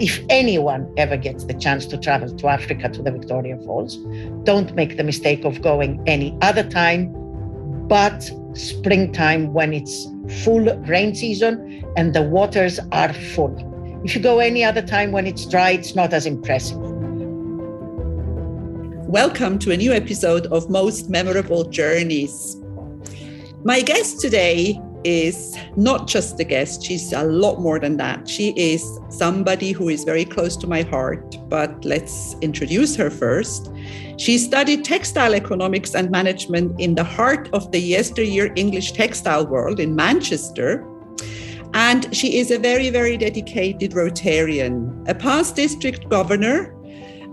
if anyone ever gets the chance to travel to Africa to the Victoria Falls, don't make the mistake of going any other time but springtime when it's full rain season and the waters are full. If you go any other time when it's dry, it's not as impressive. Welcome to a new episode of Most Memorable Journeys. My guest today is not just a guest, she's a lot more than that. She is somebody who is very close to my heart, but let's introduce her first. She studied textile economics and management in the heart of the yesteryear English textile world in Manchester. And she is a very, very dedicated Rotarian, a past district governor,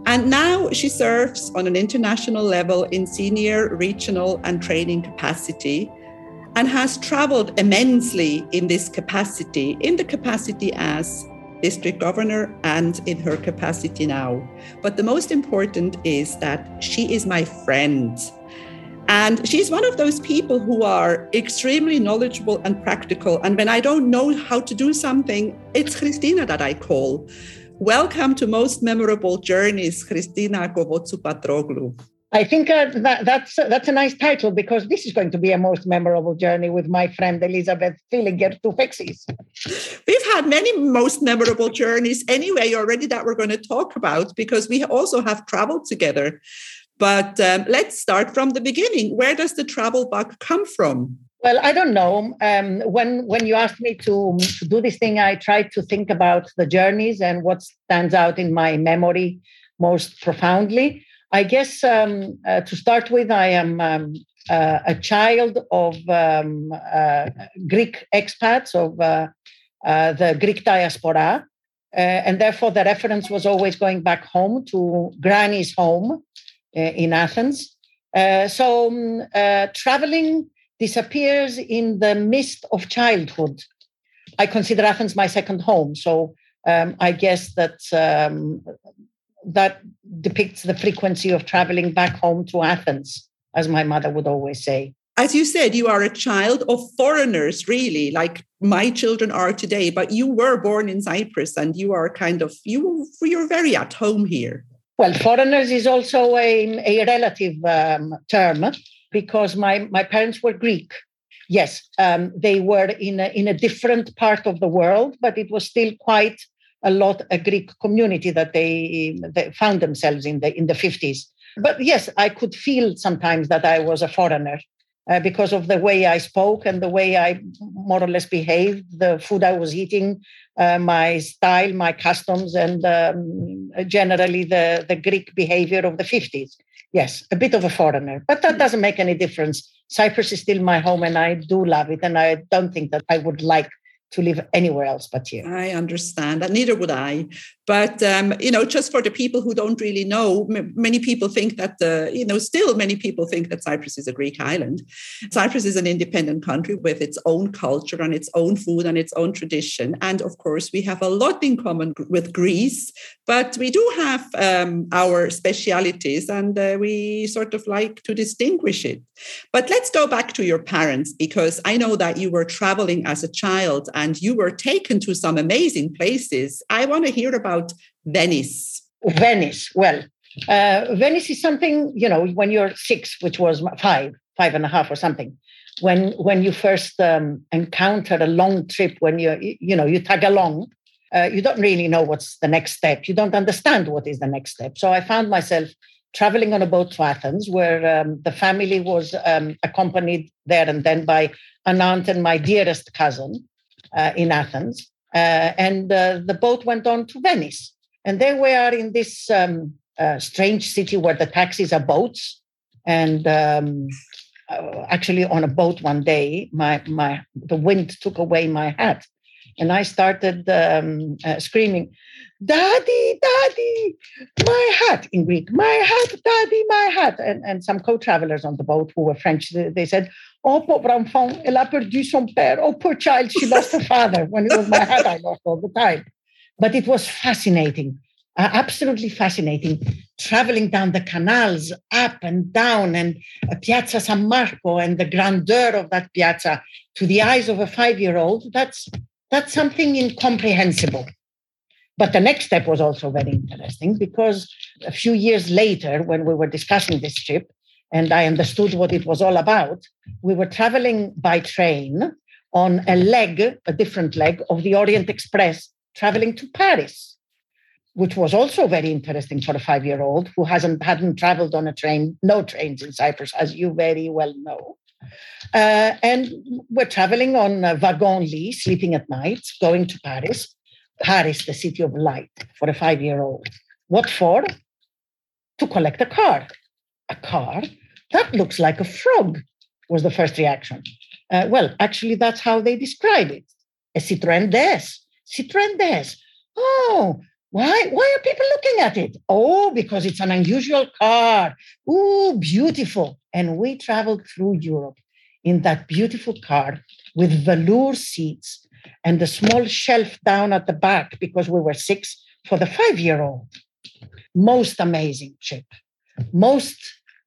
and now she serves on an international level in senior, regional, and training capacity and has traveled immensely in this capacity, in the capacity as district governor and in her capacity now. But the most important is that she is my friend. And she's one of those people who are extremely knowledgeable and practical. And when I don't know how to do something, it's Christina that I call. Welcome to Most Memorable Journeys, Christina Govotsu-Patroglu. I think uh, that, that's uh, that's a nice title because this is going to be a most memorable journey with my friend Elizabeth Fillinger to Fixes. We've had many most memorable journeys anyway already that we're going to talk about because we also have traveled together. But um, let's start from the beginning. Where does the travel bug come from? Well, I don't know. Um, when when you asked me to, to do this thing, I tried to think about the journeys and what stands out in my memory most profoundly. I guess um, uh, to start with, I am um, uh, a child of um, uh, Greek expats, of uh, uh, the Greek diaspora. Uh, and therefore, the reference was always going back home to Granny's home in Athens. so, um, traveling disappears in the mist of childhood. I consider Athens my second home. So, um, I guess that um, that depicts the frequency of traveling back home to Athens, as my mother would always say. As you said, you are a child of foreigners, really, like my children are today, but you were born in Cyprus and you are kind of, you, you're very at home here. Well, foreigners is also a, a relative um, term because my, my parents were Greek. Yes, um, they were in a, in a different part of the world, but it was still quite a lot a Greek community that they, they found themselves in the in the 50s. But yes, I could feel sometimes that I was a foreigner uh, because of the way I spoke and the way I more or less behaved, the food I was eating, uh, my style, my customs, and um, generally the, the Greek behavior of the 50s. Yes, a bit of a foreigner, but that doesn't make any difference. Cyprus is still my home and I do love it. And I don't think that I would like to live anywhere else but here. I understand that. Neither would I. But um, you know, just for the people who don't really know, m- many people think that the you know still many people think that Cyprus is a Greek island. Cyprus is an independent country with its own culture and its own food and its own tradition, and of course we have a lot in common with Greece. But we do have um, our specialities, and uh, we sort of like to distinguish it. But let's go back to your parents because I know that you were traveling as a child and you were taken to some amazing places. I want to hear about Venice? Venice. Well, uh, Venice is something, you know, when you're six, which was five, five and a half or something, when when you first um, encounter a long trip, when you you know you tag along, uh, you don't really know what's the next step. You don't understand what is the next step. So I found myself traveling on a boat to Athens, where um, the family was um, accompanied there and then by an aunt and my dearest cousin in Athens. Uh, and uh, the boat went on to Venice. And there we are in this um, uh, strange city where the taxis are boats. And um, actually, on a boat one day, my, my, the wind took away my hat. And I started um, screaming, Daddy, Daddy, my hat in Greek, my hat, Daddy, my hat. And, and some co travelers on the boat who were French, they said, Oh, pauvre enfant, elle a perdu son père. Oh, poor child, she lost her father. When it was my hat, I lost all the time. But it was fascinating, uh, absolutely fascinating, traveling down the canals, up and down, and uh, Piazza San Marco and the grandeur of that piazza to the eyes of a five year old. That's, that's something incomprehensible. But the next step was also very interesting because a few years later, when we were discussing this trip, and I understood what it was all about, we were traveling by train on a leg, a different leg of the Orient Express, traveling to Paris, which was also very interesting for a five-year-old who hasn't hadn't traveled on a train, no trains in Cyprus, as you very well know. Uh, and we're traveling on a wagon lit, sleeping at night, going to Paris. Paris, the city of light, for a five-year-old. What for? To collect a car. A car? That looks like a frog, was the first reaction. Uh, well, actually, that's how they describe it. A Citroën DS. Citroën DS. Oh, why, why are people looking at it? Oh, because it's an unusual car. Ooh, beautiful. And we traveled through Europe in that beautiful car with velour seats and a small shelf down at the back because we were six for the five year old. Most amazing trip, most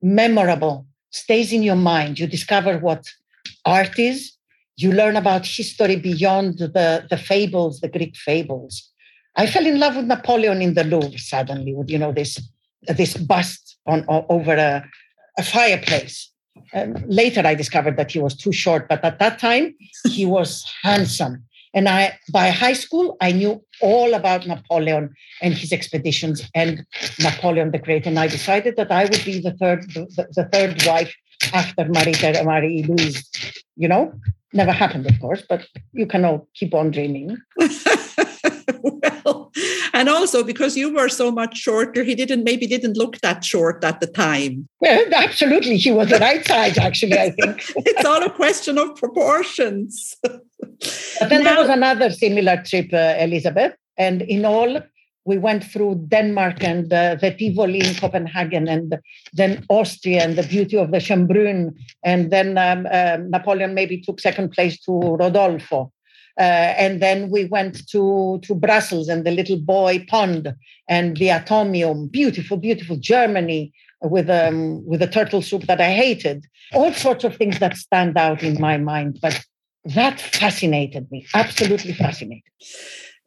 memorable, stays in your mind. You discover what art is. You learn about history beyond the, the fables, the Greek fables. I fell in love with Napoleon in the Louvre suddenly, with you know this this bust on, over a, a fireplace. Um, later, I discovered that he was too short, but at that time, he was handsome. And I, by high school, I knew all about Napoleon and his expeditions and Napoleon the Great. And I decided that I would be the third, the, the third wife after Marie, Marie Louise. You know, never happened, of course, but you can all keep on dreaming. well, and also because you were so much shorter, he didn't maybe didn't look that short at the time. Yeah, absolutely. He was the right size, actually, I think. it's all a question of proportions. but then now, there was another similar trip, uh, Elizabeth, and in all, we went through Denmark and uh, the Tivoli in Copenhagen, and then Austria and the beauty of the Schönbrunn, and then um, uh, Napoleon maybe took second place to Rodolfo. Uh, and then we went to, to Brussels and the little boy pond and the atomium, beautiful, beautiful Germany with um, with a turtle soup that I hated. All sorts of things that stand out in my mind, but that fascinated me, absolutely fascinated.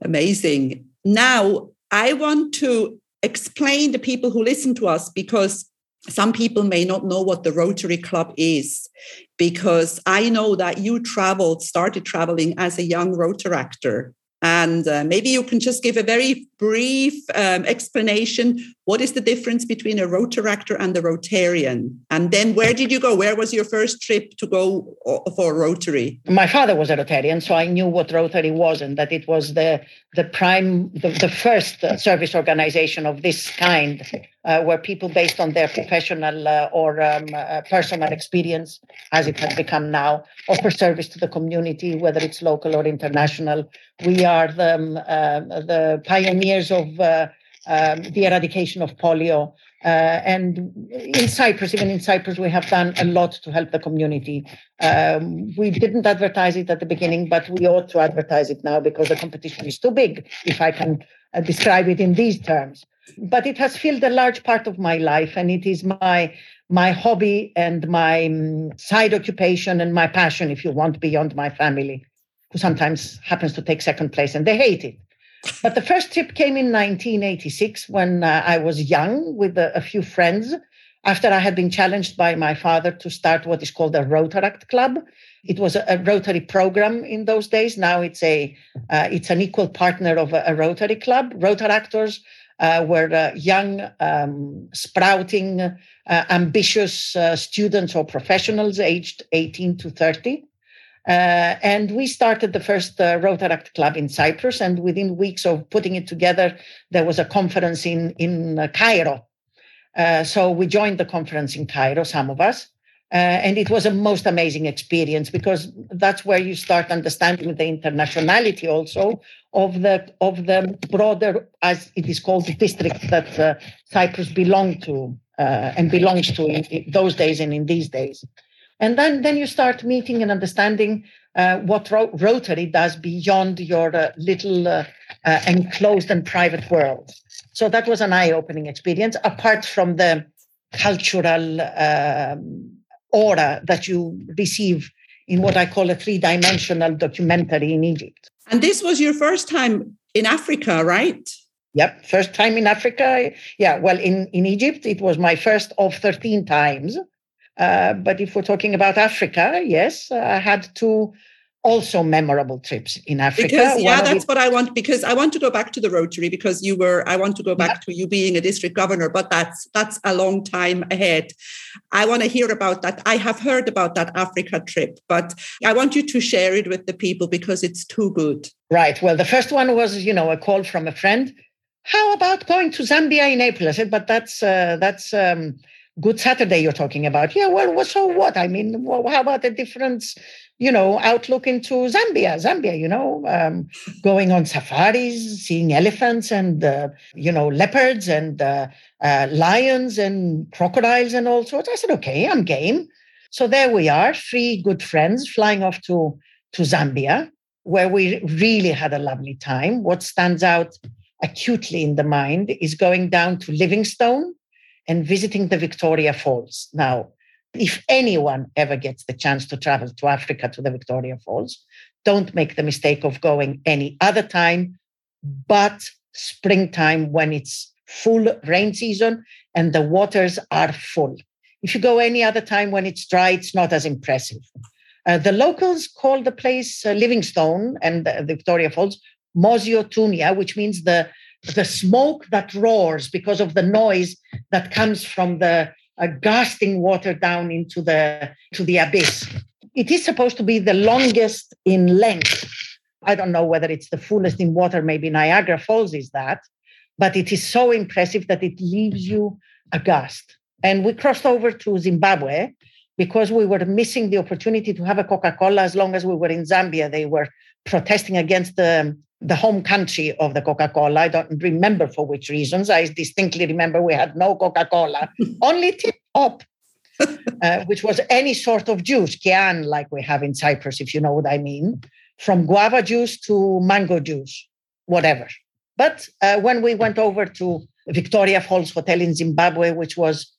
Amazing. Now I want to explain to people who listen to us because some people may not know what the Rotary Club is because I know that you traveled, started traveling as a young Rotaractor. And uh, maybe you can just give a very brief um, explanation. What is the difference between a Rotaractor and a Rotarian? And then where did you go? Where was your first trip to go uh, for Rotary? My father was a Rotarian, so I knew what Rotary was and that it was the, the prime, the, the first uh, service organization of this kind uh, where people, based on their professional uh, or um, uh, personal experience, as it has become now, offer service to the community, whether it's local or international. We are the, um, uh, the pioneers of uh, um, the eradication of polio. Uh, and in Cyprus, even in Cyprus, we have done a lot to help the community. Um, we didn't advertise it at the beginning, but we ought to advertise it now because the competition is too big, if I can describe it in these terms but it has filled a large part of my life and it is my my hobby and my um, side occupation and my passion if you want beyond my family who sometimes happens to take second place and they hate it. But the first trip came in 1986 when uh, i was young with a, a, few friends after i had been challenged by my father to start what is called a rotaract club. It was a, a rotary program in those days. Now it's a uh, it's an equal partner of a, a rotary club. Rotaractors uh, were young, um, sprouting, uh, ambitious uh, students or professionals aged 18 to 30. Uh, and we started the first Rotaract Club in Cyprus. And within weeks of putting it together, there was a conference in, in Cairo. so we joined the conference in Cairo, some of us. Uh, and it was a most amazing experience because that's where you start understanding the internationality also of the of the broader, as it is called, district that uh, Cyprus belonged to uh, and belongs to in, in, those days and in these days. And then then you start meeting and understanding uh, what ro- Rotary does beyond your uh, little uh, enclosed and private world. So that was an eye-opening experience. Apart from the cultural. Um, aura that you receive in what I call a three dimensional documentary in Egypt. And this was your first time in Africa, right? Yep, first time in Africa. Yeah, well, in, in Egypt, it was my first of 13 times. Uh, but if we're talking about Africa, yes, I had two also memorable trips in Africa. Because, yeah, that's it, what I want. Because I want to go back to the Rotary because you were. I want to go back yeah. to you being a district governor, but that's that's a long time ahead. I want to hear about that. I have heard about that Africa trip, but I want you to share it with the people because it's too good. Right. Well, the first one was, you know, a call from a friend. How about going to Zambia in April? I said, but that's uh, that's. Um, Good Saturday you're talking about. Yeah, well, so what? I mean, well, how about the difference you know, outlook into Zambia, Zambia, you know, um, going on safaris, seeing elephants and, uh, you know, leopards and uh, uh, lions and crocodiles and all sorts. I said, okay, I'm game. So there we are, three good friends flying off to, to Zambia, where we really had a lovely time. What stands out acutely in the mind is going down to Livingstone and visiting the Victoria Falls. Now, if anyone ever gets the chance to travel to Africa to the Victoria Falls, don't make the mistake of going any other time but springtime when it's full rain season and the waters are full. If you go any other time when it's dry, it's not as impressive. Uh, the locals call the place uh, Livingstone and uh, the Victoria Falls Mosi-oa-Tunya, which means the the smoke that roars because of the noise that comes from the uh, gasping water down into the to the abyss. It is supposed to be the longest in length. I don't know whether it's the fullest in water. Maybe Niagara Falls is that, but it is so impressive that it leaves you aghast. And we crossed over to Zimbabwe because we were missing the opportunity to have a Coca Cola as long as we were in Zambia. They were protesting against the the home country of the Coca Cola. I don't remember for which reasons. I distinctly remember we had no Coca Cola, only tip top, uh, which was any sort of juice, KEAN, like we have in Cyprus, if you know what I mean, from guava juice to mango juice, whatever. But uh, when we went over to Victoria Falls Hotel in Zimbabwe, which was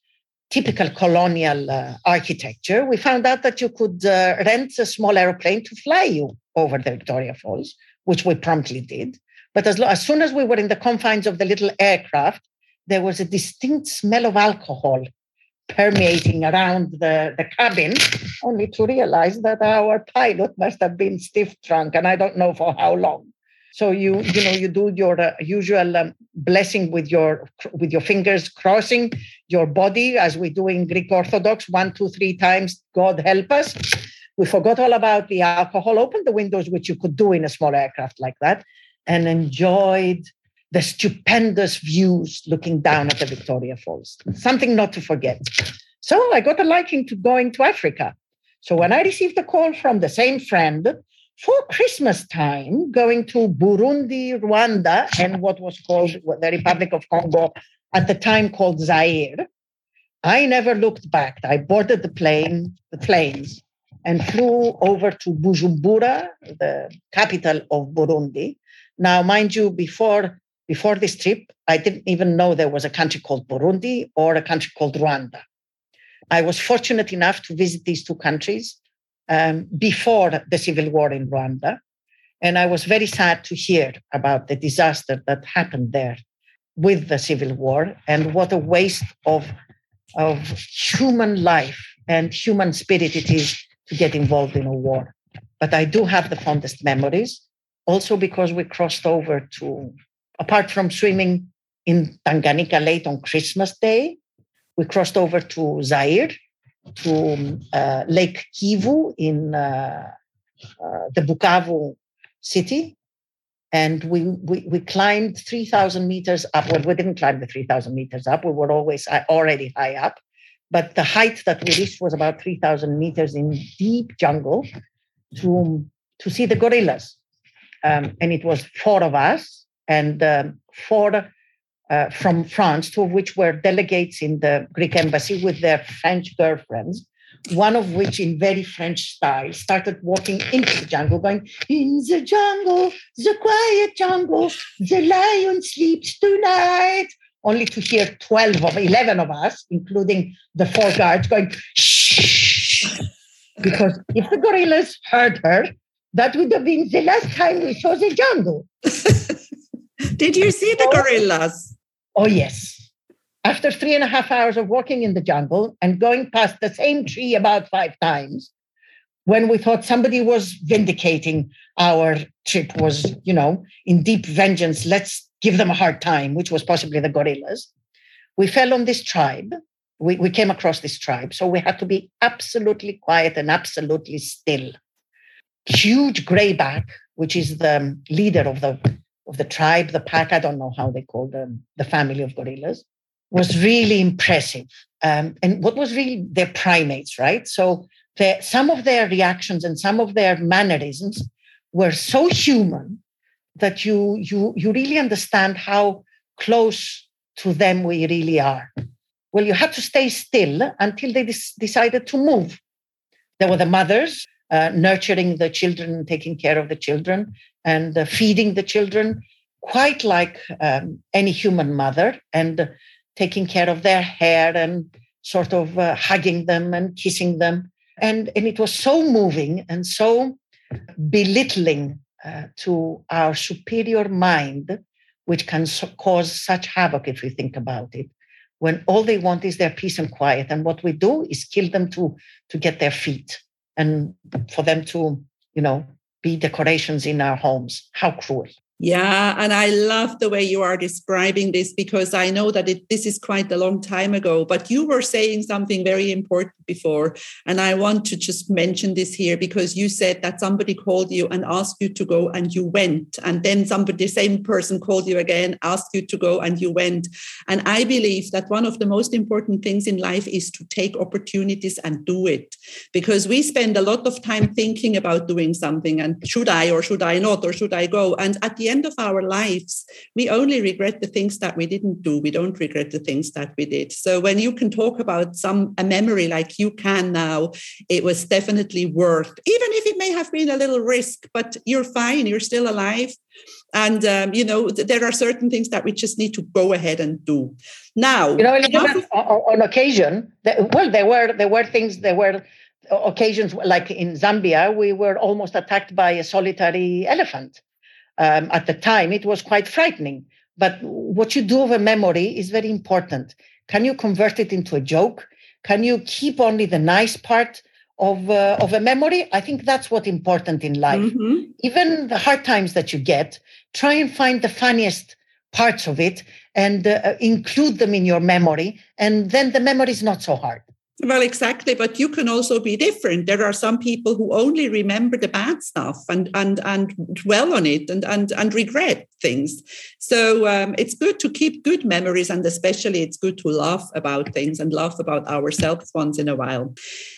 typical colonial uh, architecture, we found out that you could uh, rent a small aeroplane to fly you over the Victoria Falls which we promptly did. But as, as soon as we were in the confines of the little aircraft, there was a distinct smell of alcohol permeating around the, the cabin, only to realize that our pilot must have been stiff drunk, and I don't know for how long. So you you know you do your uh, usual um, blessing with your with your fingers crossing your body as we do in Greek Orthodox one two three times. God help us, we forgot all about the alcohol, opened the windows, which you could do in a small aircraft like that, and enjoyed the stupendous views looking down at the Victoria Falls. Something not to forget. So I got a liking to going to Africa. So when I received a call from the same friend for Christmas time, going to Burundi, Rwanda, and what was called the Republic of Congo at the time called Zaire, I never looked back. I boarded the plane, the planes, and flew over to Bujumbura, the capital of Burundi. Now, mind you, before before this trip, I didn't even know there was a country called Burundi or a country called Rwanda. I was fortunate enough to visit these two countries um, before the civil war in Rwanda. And I was very sad to hear about the disaster that happened there with the civil war and what a waste of, of human life and human spirit it is to get involved in a war. But I do have the fondest memories, also because we crossed over to, apart from swimming in Tanganyika late on Christmas Day, we crossed over to Zaire, to uh, Lake Kivu in uh, uh, the Bukavu city. And we, we, we climbed 3,000 meters up. Well, we didn't climb the 3,000 meters up. We were always uh, already high up but the height that we reached was about 3,000 meters in deep jungle to, to see the gorillas. Um, and it was four of us and um, four uh, from France, two of which were delegates in the Greek embassy with their French girlfriends. One of which, in very French style, started walking into the jungle, going, In the jungle, the quiet jungle, the lion sleeps tonight only to hear 12 of 11 of us, including the four guards, going, shh. Because if the gorillas heard her, that would have been the last time we saw the jungle. Did you see the gorillas? Oh, yes. After three and a half hours of walking in the jungle and going past the same tree about five times, when we thought somebody was vindicating our trip, was, you know, in deep vengeance, let's give them a hard time, which was possibly the gorillas, we fell on this tribe. We, we came across this tribe. So we had to be absolutely quiet and absolutely still. Huge grayback, which is the leader of the of the tribe, the pack, I don't know how they call them, the family of gorillas, was really impressive. Um, and what was really, they're primates, right? So some of their reactions and some of their mannerisms were so human that you, you, you really understand how close to them we really are. Well, you had to stay still until they decided to move. There were the mothers uh, nurturing the children, taking care of the children, and uh, feeding the children, quite like um, any human mother, and taking care of their hair and sort of uh, hugging them and kissing them. And, and it was so moving and so belittling uh, to our superior mind, which can so cause such havoc if we think about it when all they want is their peace and quiet. And what we do is kill them to, to get their feet and for them to, you know, be decorations in our homes. How cruel. Yeah, and I love the way you are describing this because I know that it, this is quite a long time ago, but you were saying something very important before. And I want to just mention this here because you said that somebody called you and asked you to go and you went. And then somebody, the same person called you again, asked you to go and you went. And I believe that one of the most important things in life is to take opportunities and do it because we spend a lot of time thinking about doing something and should I or should I not or should I go? And at the the end of our lives, we only regret the things that we didn't do. We don't regret the things that we did. So when you can talk about some a memory like you can now, it was definitely worth, even if it may have been a little risk, but you're fine, you're still alive. And um, you know, there are certain things that we just need to go ahead and do. Now, you know, on occasion, well, there were there were things there were occasions like in Zambia, we were almost attacked by a solitary elephant um, at the time, it was quite frightening. But what you do of a memory is very important. Can you convert it into a joke? Can you keep only the nice part of uh, of a memory? I think that's what's important in life. Mm-hmm. Even the hard times that you get, try and find the funniest parts of it and uh, include them in your memory, and then the memory is not so hard. Well, exactly. But you can also be different. There are some people who only remember the bad stuff and and and dwell on it and and and regret things. So um, it's good to keep good memories, and especially it's good to laugh about things and laugh about ourselves once in a while.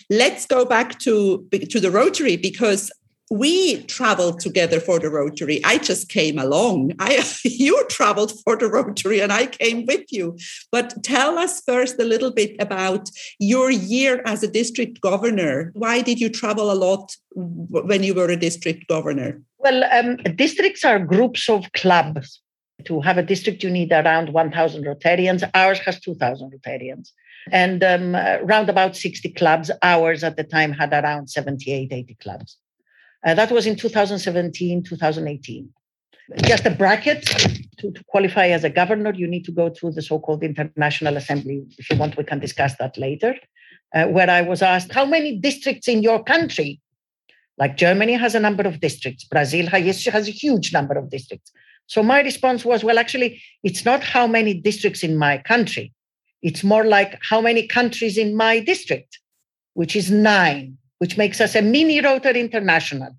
Let's go back to to the Rotary because we traveled together for the Rotary. I just came along. I you traveled for the Rotary and I came with you. But tell us first a little bit about your year as a district governor. Why did you travel a lot when you were a district governor? Well, um, districts are groups of clubs. To have a district, you need around 1,000 Rotarians. Ours has 2,000 Rotarians. And um, around about 60 clubs. Ours at the time had around 78, 80 clubs. Uh, that was in 2017, 2018. Just a bracket to, to, qualify as a governor, you need to go to the so called International Assembly. If you want, we can discuss that later. Uh, where I was asked, How many districts in your country? Like Germany has a number of districts, Brazil has, has a huge number of districts. So my response was, Well, actually, it's not how many districts in my country, it's more like how many countries in my district, which is nine which makes us a mini Rotary International.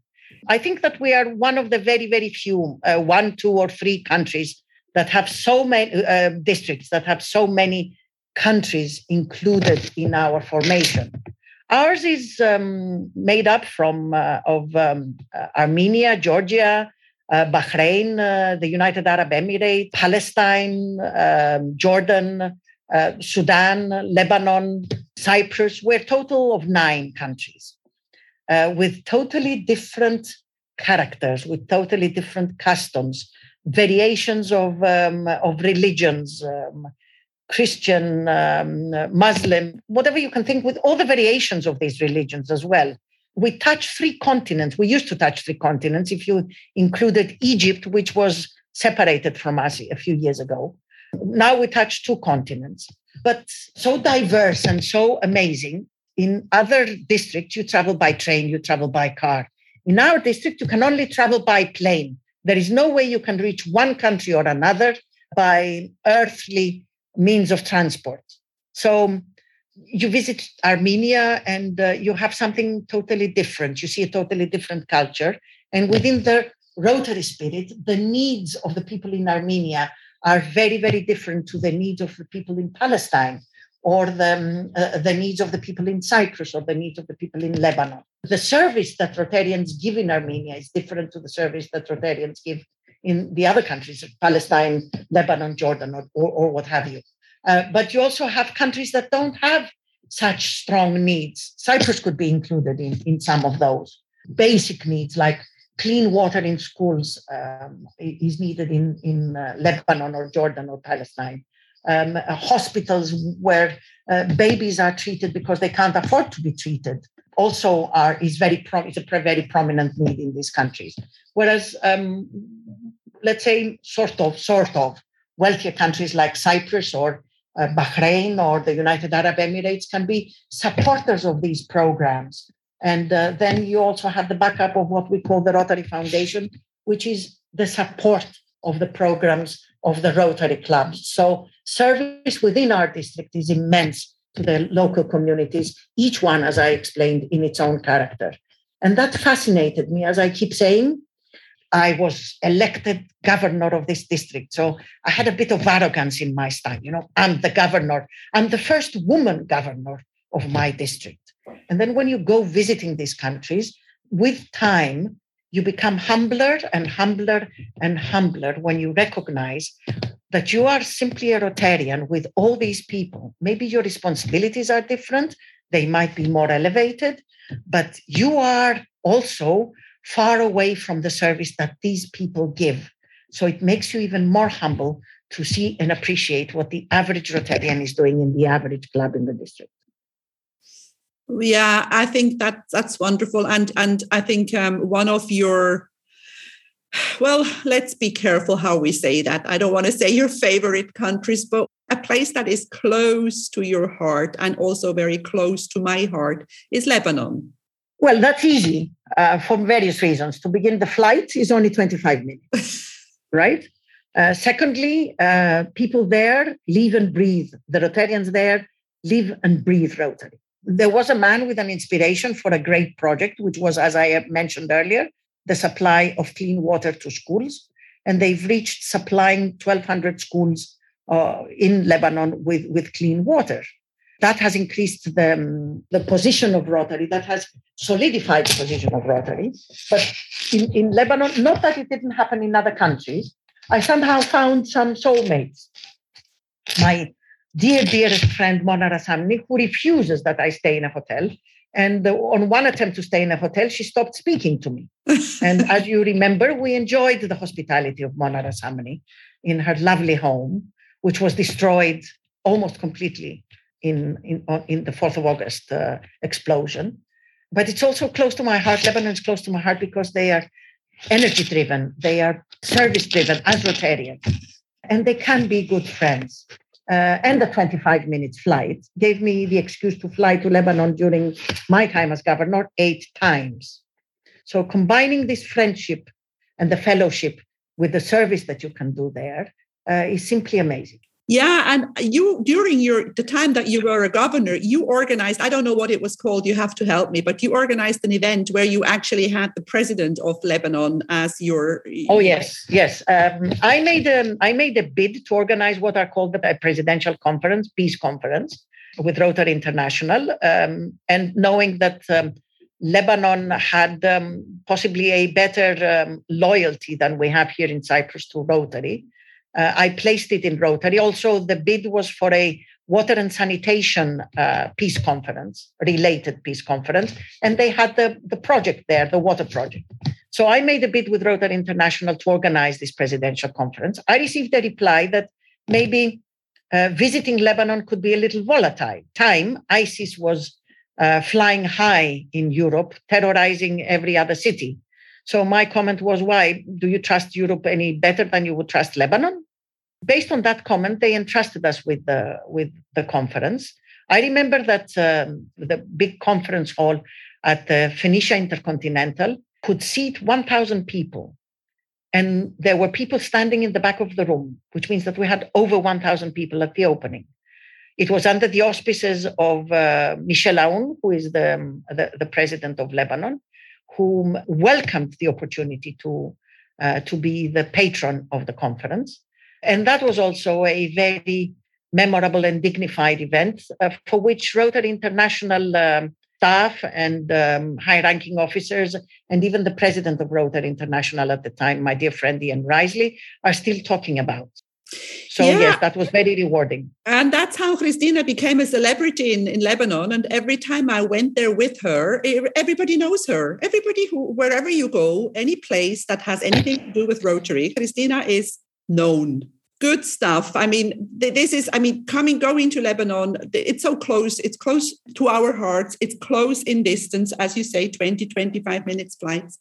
I think that we are one of the very, very few, uh, one, two, or three countries that have so many uh, districts, that have so many countries included in our formation. Ours is um, made up from uh, of um, uh, Armenia, Georgia, uh, Bahrain, uh, the United Arab Emirates, Palestine, um, Jordan, uh, Sudan, Lebanon, Cyprus. We're total of nine countries uh, with totally different characters, with totally different customs, variations of, um, of religions, um, Christian, um, Muslim, whatever you can think, with all the variations of these religions as well. We touch three continents. We used to touch three continents if you included Egypt, which was separated from us a few years ago. Now we touch two continents, but so diverse and so amazing. In other districts, you travel by train, you travel by car. In our district, you can only travel by plane. There is no way you can reach one country or another by earthly means of transport. So you visit Armenia and uh, you have something totally different. You see a totally different culture. And within the Rotary spirit, the needs of the people in Armenia are very, very different to the needs of the people in Palestine or the, um, uh, the needs of the people in Cyprus or the needs of the people in Lebanon. The service that Rotarians give in Armenia is different to the service that Rotarians give in the other countries, Palestine, Lebanon, Jordan, or, or, or what have you. Uh, but you also have countries that don't have such strong needs. Cyprus could be included in, in some of those basic needs like clean water in schools um, is needed in, in uh, Lebanon or Jordan or Palestine. Um, uh, hospitals where uh, babies are treated because they can't afford to be treated also are is very pro- is a very prominent need in these countries. Whereas, um, let's say, sort of sort of wealthier countries like Cyprus or uh, Bahrain or the United Arab Emirates can be supporters of these programs and uh, then you also have the backup of what we call the Rotary Foundation, which is the support of the programs of the Rotary clubs. So service within our district is immense to the local communities, each one, as I explained, in its own character. And that fascinated me. As I keep saying, I was elected governor of this district. So I had a bit of arrogance in my style. You know, I'm the governor. I'm the first woman governor of my district. And then when you go visiting these countries, with time, you become humbler and humbler and humbler when you recognize that you are simply a Rotarian with all these people. Maybe your responsibilities are different, they might be more elevated, but you are also far away from the service that these people give. So it makes you even more humble to see and appreciate what the average Rotarian is doing in the average club in the district. Yeah, I think that that's wonderful, and and I think um, one of your well, let's be careful how we say that. I don't want to say your favorite countries, but a place that is close to your heart and also very close to my heart is Lebanon. Well, that's easy uh, for various reasons. To begin, the flight is only 25 minutes, right? Uh, secondly, uh, people there live and breathe. The Rotarians there live and breathe Rotary there was a man with an inspiration for a great project, which was, as I mentioned earlier, the supply of clean water to schools. And they've reached supplying 1,200 schools uh, in Lebanon with, with clean water. That has increased the, um, the position of Rotary, that has solidified the position of Rotary. But in, in Lebanon, not that it didn't happen in other countries, I somehow found some soulmates. My dear, dearest friend Mona Rasamni, who refuses that I stay in a hotel. And on one attempt to stay in a hotel, she stopped speaking to me. and as you remember, we enjoyed the hospitality of Mona Rasamni in her lovely home, which was destroyed almost completely in, in, in the 4th of August uh, explosion. But it's also close to my heart. Lebanon is close to my heart because they are energy driven, they are service driven as Rotarians, and they can be good friends uh, and the 25 minutes flight gave me the excuse to fly to Lebanon during my time as governor eight times. So combining this friendship and the fellowship with the service that you can do there uh, is simply amazing. Yeah, and you during your the time that you were a governor, you organized, I don't know what it was called, you have to help me, but you organized an event where you actually had the president of Lebanon as your Oh yes, yes. Um, I made a I made a bid to organize what are called the presidential conference, peace conference with Rotary International. Um, and knowing that um, Lebanon had um, possibly a better um, loyalty than we have here in Cyprus to Rotary. Uh, I placed it in Rotary. Also, the bid was for a water and sanitation uh, peace conference, related peace conference, and they had the, the project there, the water project. So I made a bid with Rotary International to organize this presidential conference. I received a reply that maybe uh, visiting Lebanon could be a little volatile. Time, ISIS was uh, flying high in Europe, terrorizing every other city. So my comment was, why do you trust Europe any better than you would trust Lebanon? Based on that comment, they entrusted us with the with the conference. I remember that um, the big conference hall at the Phoenicia Intercontinental could seat 1,000 people. And there were people standing in the back of the room, which means that we had over 1,000 people at the opening. It was under the auspices of uh, Michel Aoun, who is the, um, the, the, president of Lebanon, whom welcomed the opportunity to, uh, to be the patron of the conference. And that was also a very memorable and dignified event uh, for which Rotary International um, staff and um, high ranking officers, and even the president of Rotary International at the time, my dear friend Ian Riseley, are still talking about. So, yeah. yes, that was very rewarding. And that's how Christina became a celebrity in, in Lebanon. And every time I went there with her, everybody knows her. Everybody who, wherever you go, any place that has anything to do with Rotary, Christina is known good stuff. I mean this is i mean coming going to lebanon. It's so close. It's close to our hearts. It's close in distance. As you say 20 25 minutes flights.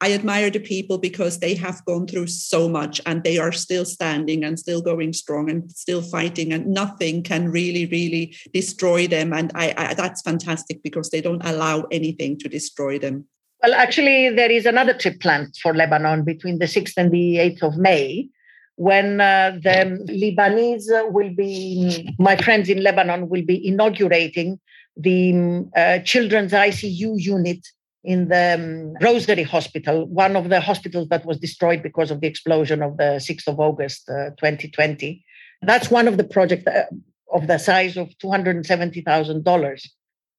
I admire the people because they have gone through so much and they are still standing and still going strong and still fighting and nothing can really really destroy them. And I, I that's fantastic because they don't allow anything to destroy them. Well actually there is another trip planned for lebanon between the 6th and the 8th of may when uh, the Lebanese will be, my friends in Lebanon will be inaugurating the uh, children's ICU unit in the um, Rosary Hospital, one of the hospitals that was destroyed because of the explosion of the 6th of August, uh, 2020. That's one of the projects uh, of the size of $270,000.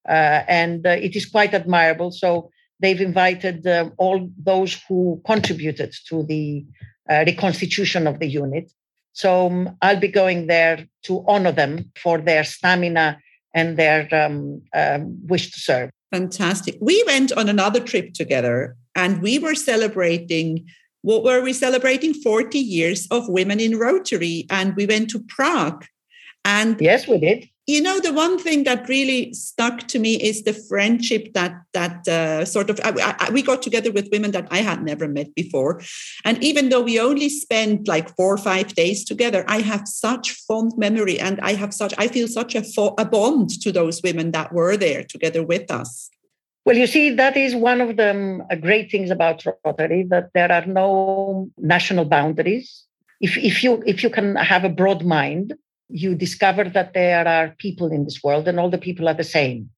Uh, and uh, it is quite admirable. So they've invited all those who contributed to the uh, reconstitution of the unit. So um, I'll be going there to honor them for their stamina and their um, um, wish to serve. Fantastic. We went on another trip together and we were celebrating what were we celebrating 40 years of women in Rotary and we went to Prague. And yes, we did you know the one thing that really stuck to me is the friendship that that uh, sort of I, I, we got together with women that i had never met before. And even though we only spent like four or five days together i have such fond memory and i have such i feel such a, fo- a bond to those women that were there together with us. Well you see that is one of the um, great things about rotary that there are no national boundaries. If, if you if you can have a broad mind you discover that there are people in this world and all the people are the same.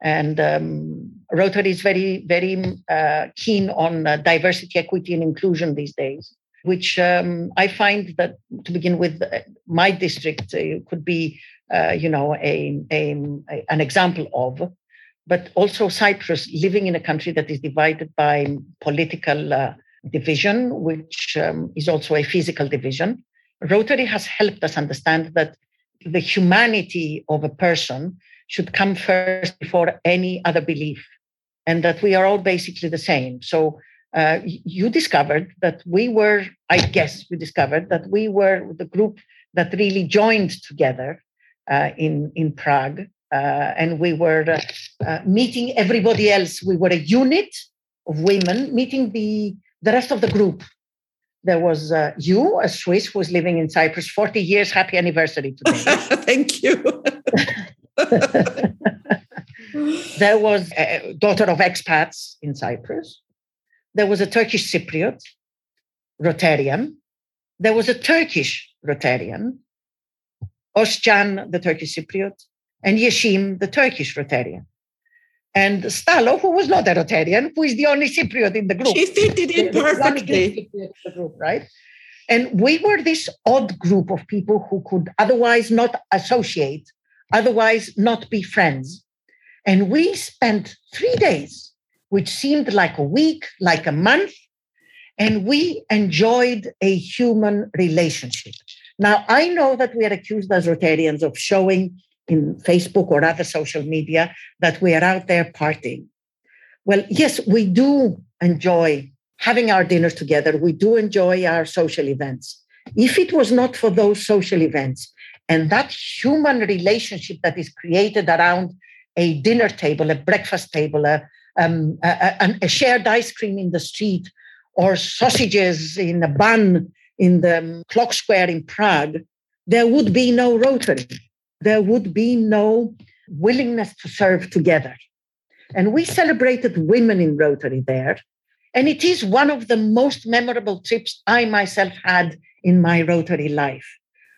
And um, Rotary is very, very uh, keen on uh, diversity, equity, and inclusion these days, which um, I find that to begin with, uh, my district uh, could be, uh, you know, a, a, an example of. But also Cyprus, living in a country that is divided by political division, which um, is also a physical division, Rotary has helped us understand that the humanity of a person should come first before any other belief, and that we are all basically the same. So uh, you discovered that we were, I guess, you discovered that we were the group that really joined together uh, in in Prague, uh, and we were uh, uh, meeting everybody else. We were a unit of women meeting the the rest of the group there was uh, you, a Swiss who was living in Cyprus, 40 years. Happy anniversary today. Thank you. there was a daughter of expats in Cyprus. There was a Turkish Cypriot, Rotarian. There was a Turkish Rotarian, Oscan, the Turkish Cypriot, and Yeshim, the Turkish Rotarian and Stalo, who was not a Rotarian, who is the only Cypriot in the group. She fitted in perfectly. The Group, right? And we were this odd group of people who could otherwise not associate, otherwise not be friends. And we spent three days, which seemed like a week, like a month, and we enjoyed a human relationship. Now, I know that we are accused as Rotarians of showing in Facebook or other social media that we are out there partying. Well, yes, we do enjoy having our dinners together. We do enjoy our social events. If it was not for those social events and that human relationship that is created around a dinner table, a breakfast table, a, um, a, a, shared ice cream in the street, or sausages in a bun in the clock square in Prague, there would be no Rotary. There would be no willingness to serve together. And we celebrated women in Rotary there. And it is one of the most memorable trips I myself had in my Rotary life.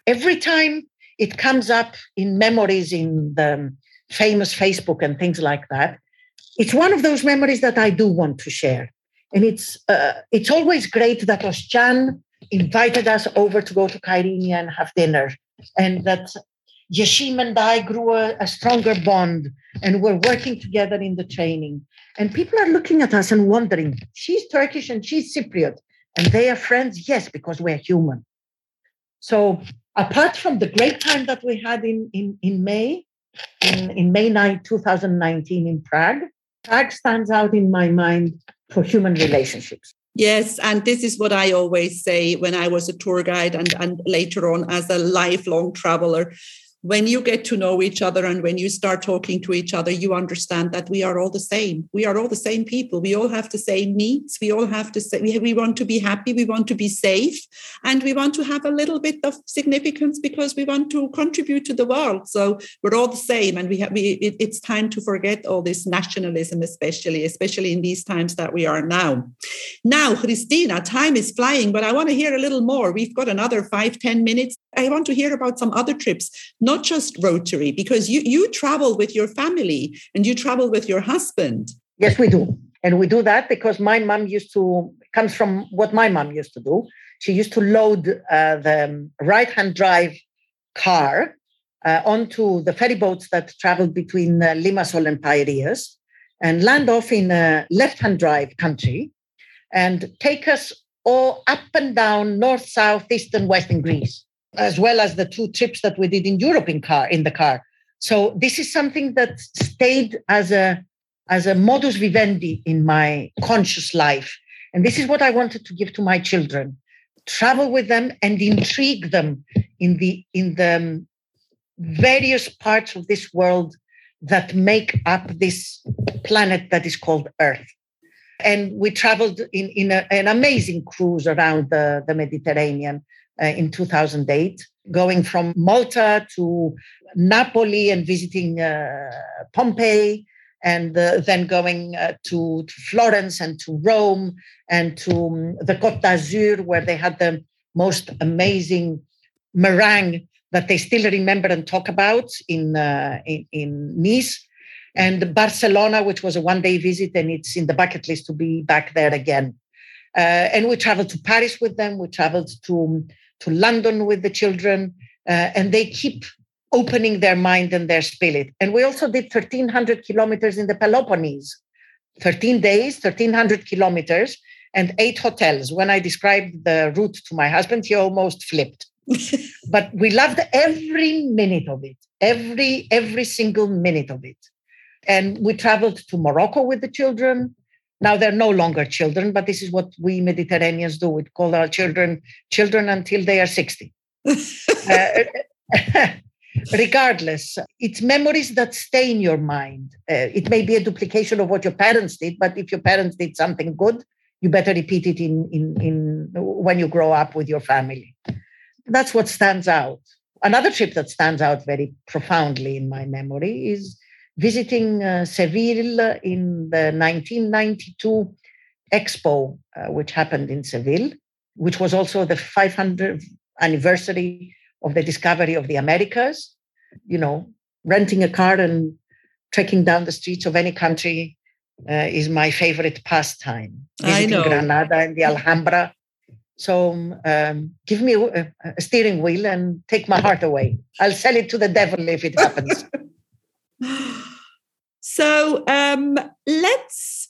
Every time it comes up in memories in the famous Facebook and things like that, it's one of those memories that I do want to share. And it's uh, it's always great that Jan invited us over to go to Kyrenia and have dinner, and that Yeshim and I grew a, a stronger bond, and we're working together in the training. And people are looking at us and wondering, she's Turkish and she's Cypriot, and they are friends. Yes, because we're human. So apart from the great time that we had in in, in May, in, in May 9, 2019 in Prague, Prague stands out in my mind for human relationships. Yes, and this is what I always say when I was a tour guide and, and later on as a lifelong traveler when you get to know each other and when you start talking to each other, you understand that we are all the same. We are all the same people. We all have the same needs. We all have to say, we, want to be happy. We want to be safe. And we want to have a little bit of significance because we want to contribute to the world. So we're all the same. And we have, we, it, it's time to forget all this nationalism, especially, especially in these times that we are now. Now, Christina, time is flying, but I want to hear a little more. We've got another five, ten minutes. I want to hear about some other trips not just Rotary, because you, you travel with your family and you travel with your husband. Yes, we do. And we do that because my mom used to, comes from what my mom used to do. She used to load uh, the right hand drive car uh, onto the ferry boats that traveled between uh, Limassol and Piraeus and land off in a left hand drive country and take us all up and down north, south, east, and west in Greece as well as the two trips that we did in Europe in car in the car. So this is something that stayed as a as a modus vivendi in my conscious life. And this is what I wanted to give to my children. Travel with them and intrigue them in the in the various parts of this world that make up this planet that is called Earth. And we traveled in, in a, an amazing cruise around the, the Mediterranean uh, in 2008, going from Malta to Napoli and visiting uh, Pompeii, and uh, then going uh, to, to, Florence and to Rome and to um, the Côte d'Azur, where they had the most amazing meringue that they still remember and talk about in, uh, in, in Nice, and Barcelona, which was a one day visit, and it's in the bucket list to be back there again. Uh, and we traveled to Paris with them. We traveled to um, to London with the children, uh, and they keep opening their mind and their spirit. And we also did 1,300 kilometers in the Peloponnese, 13 days, 1,300 kilometers, and eight hotels. When I described the route to my husband, he almost flipped. but we loved every minute of it, every every single minute of it. And we traveled to Morocco with the children. Now they're no longer children, but this is what we Mediterraneans do. We call our children children until they are 60. uh, regardless, it's memories that stay in your mind. Uh, it may be a duplication of what your parents did, but if your parents did something good, you better repeat it in, in, in when you grow up with your family. That's what stands out. Another trip that stands out very profoundly in my memory is visiting uh, Seville in the 1992 expo, uh, which happened in Seville, which was also the 500th anniversary of the discovery of the Americas. You know, renting a car and trekking down the streets of any country uh, is my favorite pastime. Visiting I know. Granada and the Alhambra. So um, give me a, a, steering wheel and take my heart away. I'll sell it to the devil if it happens. So um, let's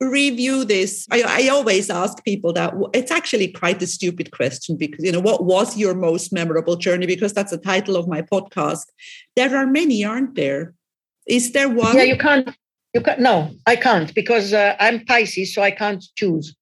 review this. I, I, always ask people that it's actually quite a stupid question because, you know, what was your most memorable journey? Because that's the title of my podcast. There are many, aren't there? Is there one? Yeah, you can't. You can't. No, I can't because uh, I'm Pisces, so I can't choose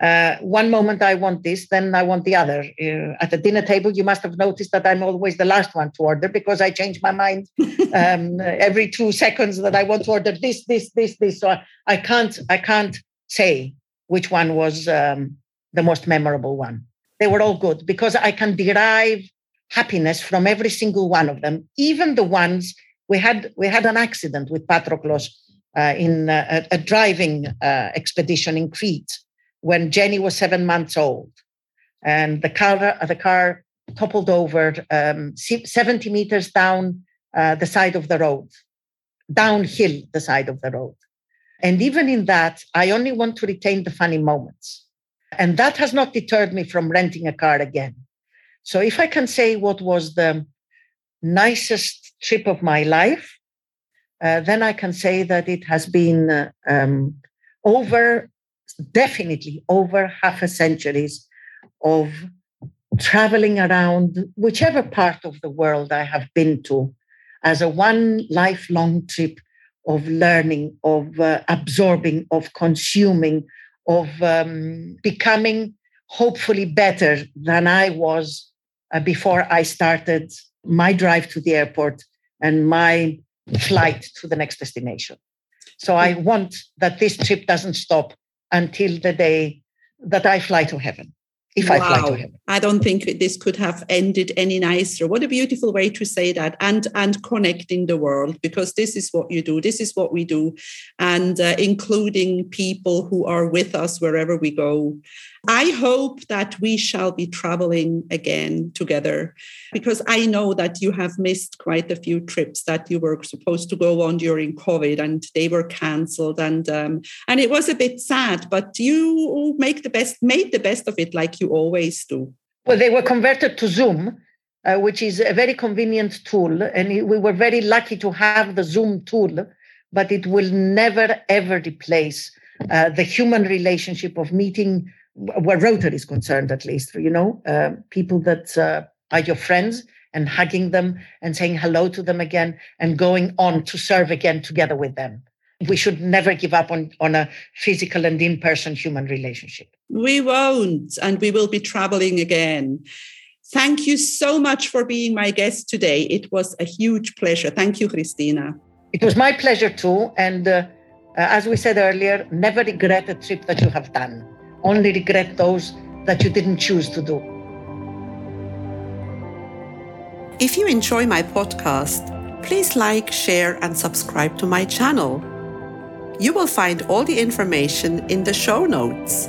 uh, one moment I want this, then I want the other. Uh, at the dinner table, you must have noticed that I'm always the last one to order because I change my mind um, every two seconds that I want to order this, this, this, this. So I, I can't, I can't say which one was um, the most memorable one. They were all good because I can derive happiness from every single one of them, even the ones we had. We had an accident with Patroklos uh, in a, a driving uh, expedition in Crete when Jenny was seven months old, and the car the car toppled over um, 70 meters down uh, the side of the road, downhill the side of the road. And even in that, I only want to retain the funny moments. And that has not deterred me from renting a car again. So if I can say what was the nicest trip of my life, uh, then I can say that it has been uh, um, over, definitely over half a centuries of traveling around whichever part of the world I have been to as a one lifelong trip of learning, of uh, absorbing, of consuming, of um, becoming hopefully better than I was uh, before I started my drive to the airport and my flight to the next destination. So I want that this trip doesn't stop until the day that I fly to heaven if wow. I fly to heaven. I don't think this could have ended any nicer. What a beautiful way to say that, and and connecting the world because this is what you do. This is what we do, and uh, including people who are with us wherever we go. I hope that we shall be traveling again together because I know that you have missed quite a few trips that you were supposed to go on during COVID and they were cancelled and um, and it was a bit sad. But you make the best, made the best of it like you always do. Well, they were converted to Zoom. Uh, which is a very convenient tool. And we were very lucky to have the Zoom tool, but it will never, ever replace uh, the human relationship of meeting where Rotary is concerned, at least, you know, uh, people that uh, are your friends and hugging them and saying hello to them again and going on to serve again together with them. We should never give up on, on a physical and in person human relationship. We won't, and we will be traveling again. Thank you so much for being my guest today. It was a huge pleasure. Thank you, Christina. It was my pleasure too. And uh, uh as we said earlier, never regret a trip that you have done only regret those that you didn't choose to do. If you enjoy my podcast, please like, share, and subscribe to my channel. You will find all the information in the show notes.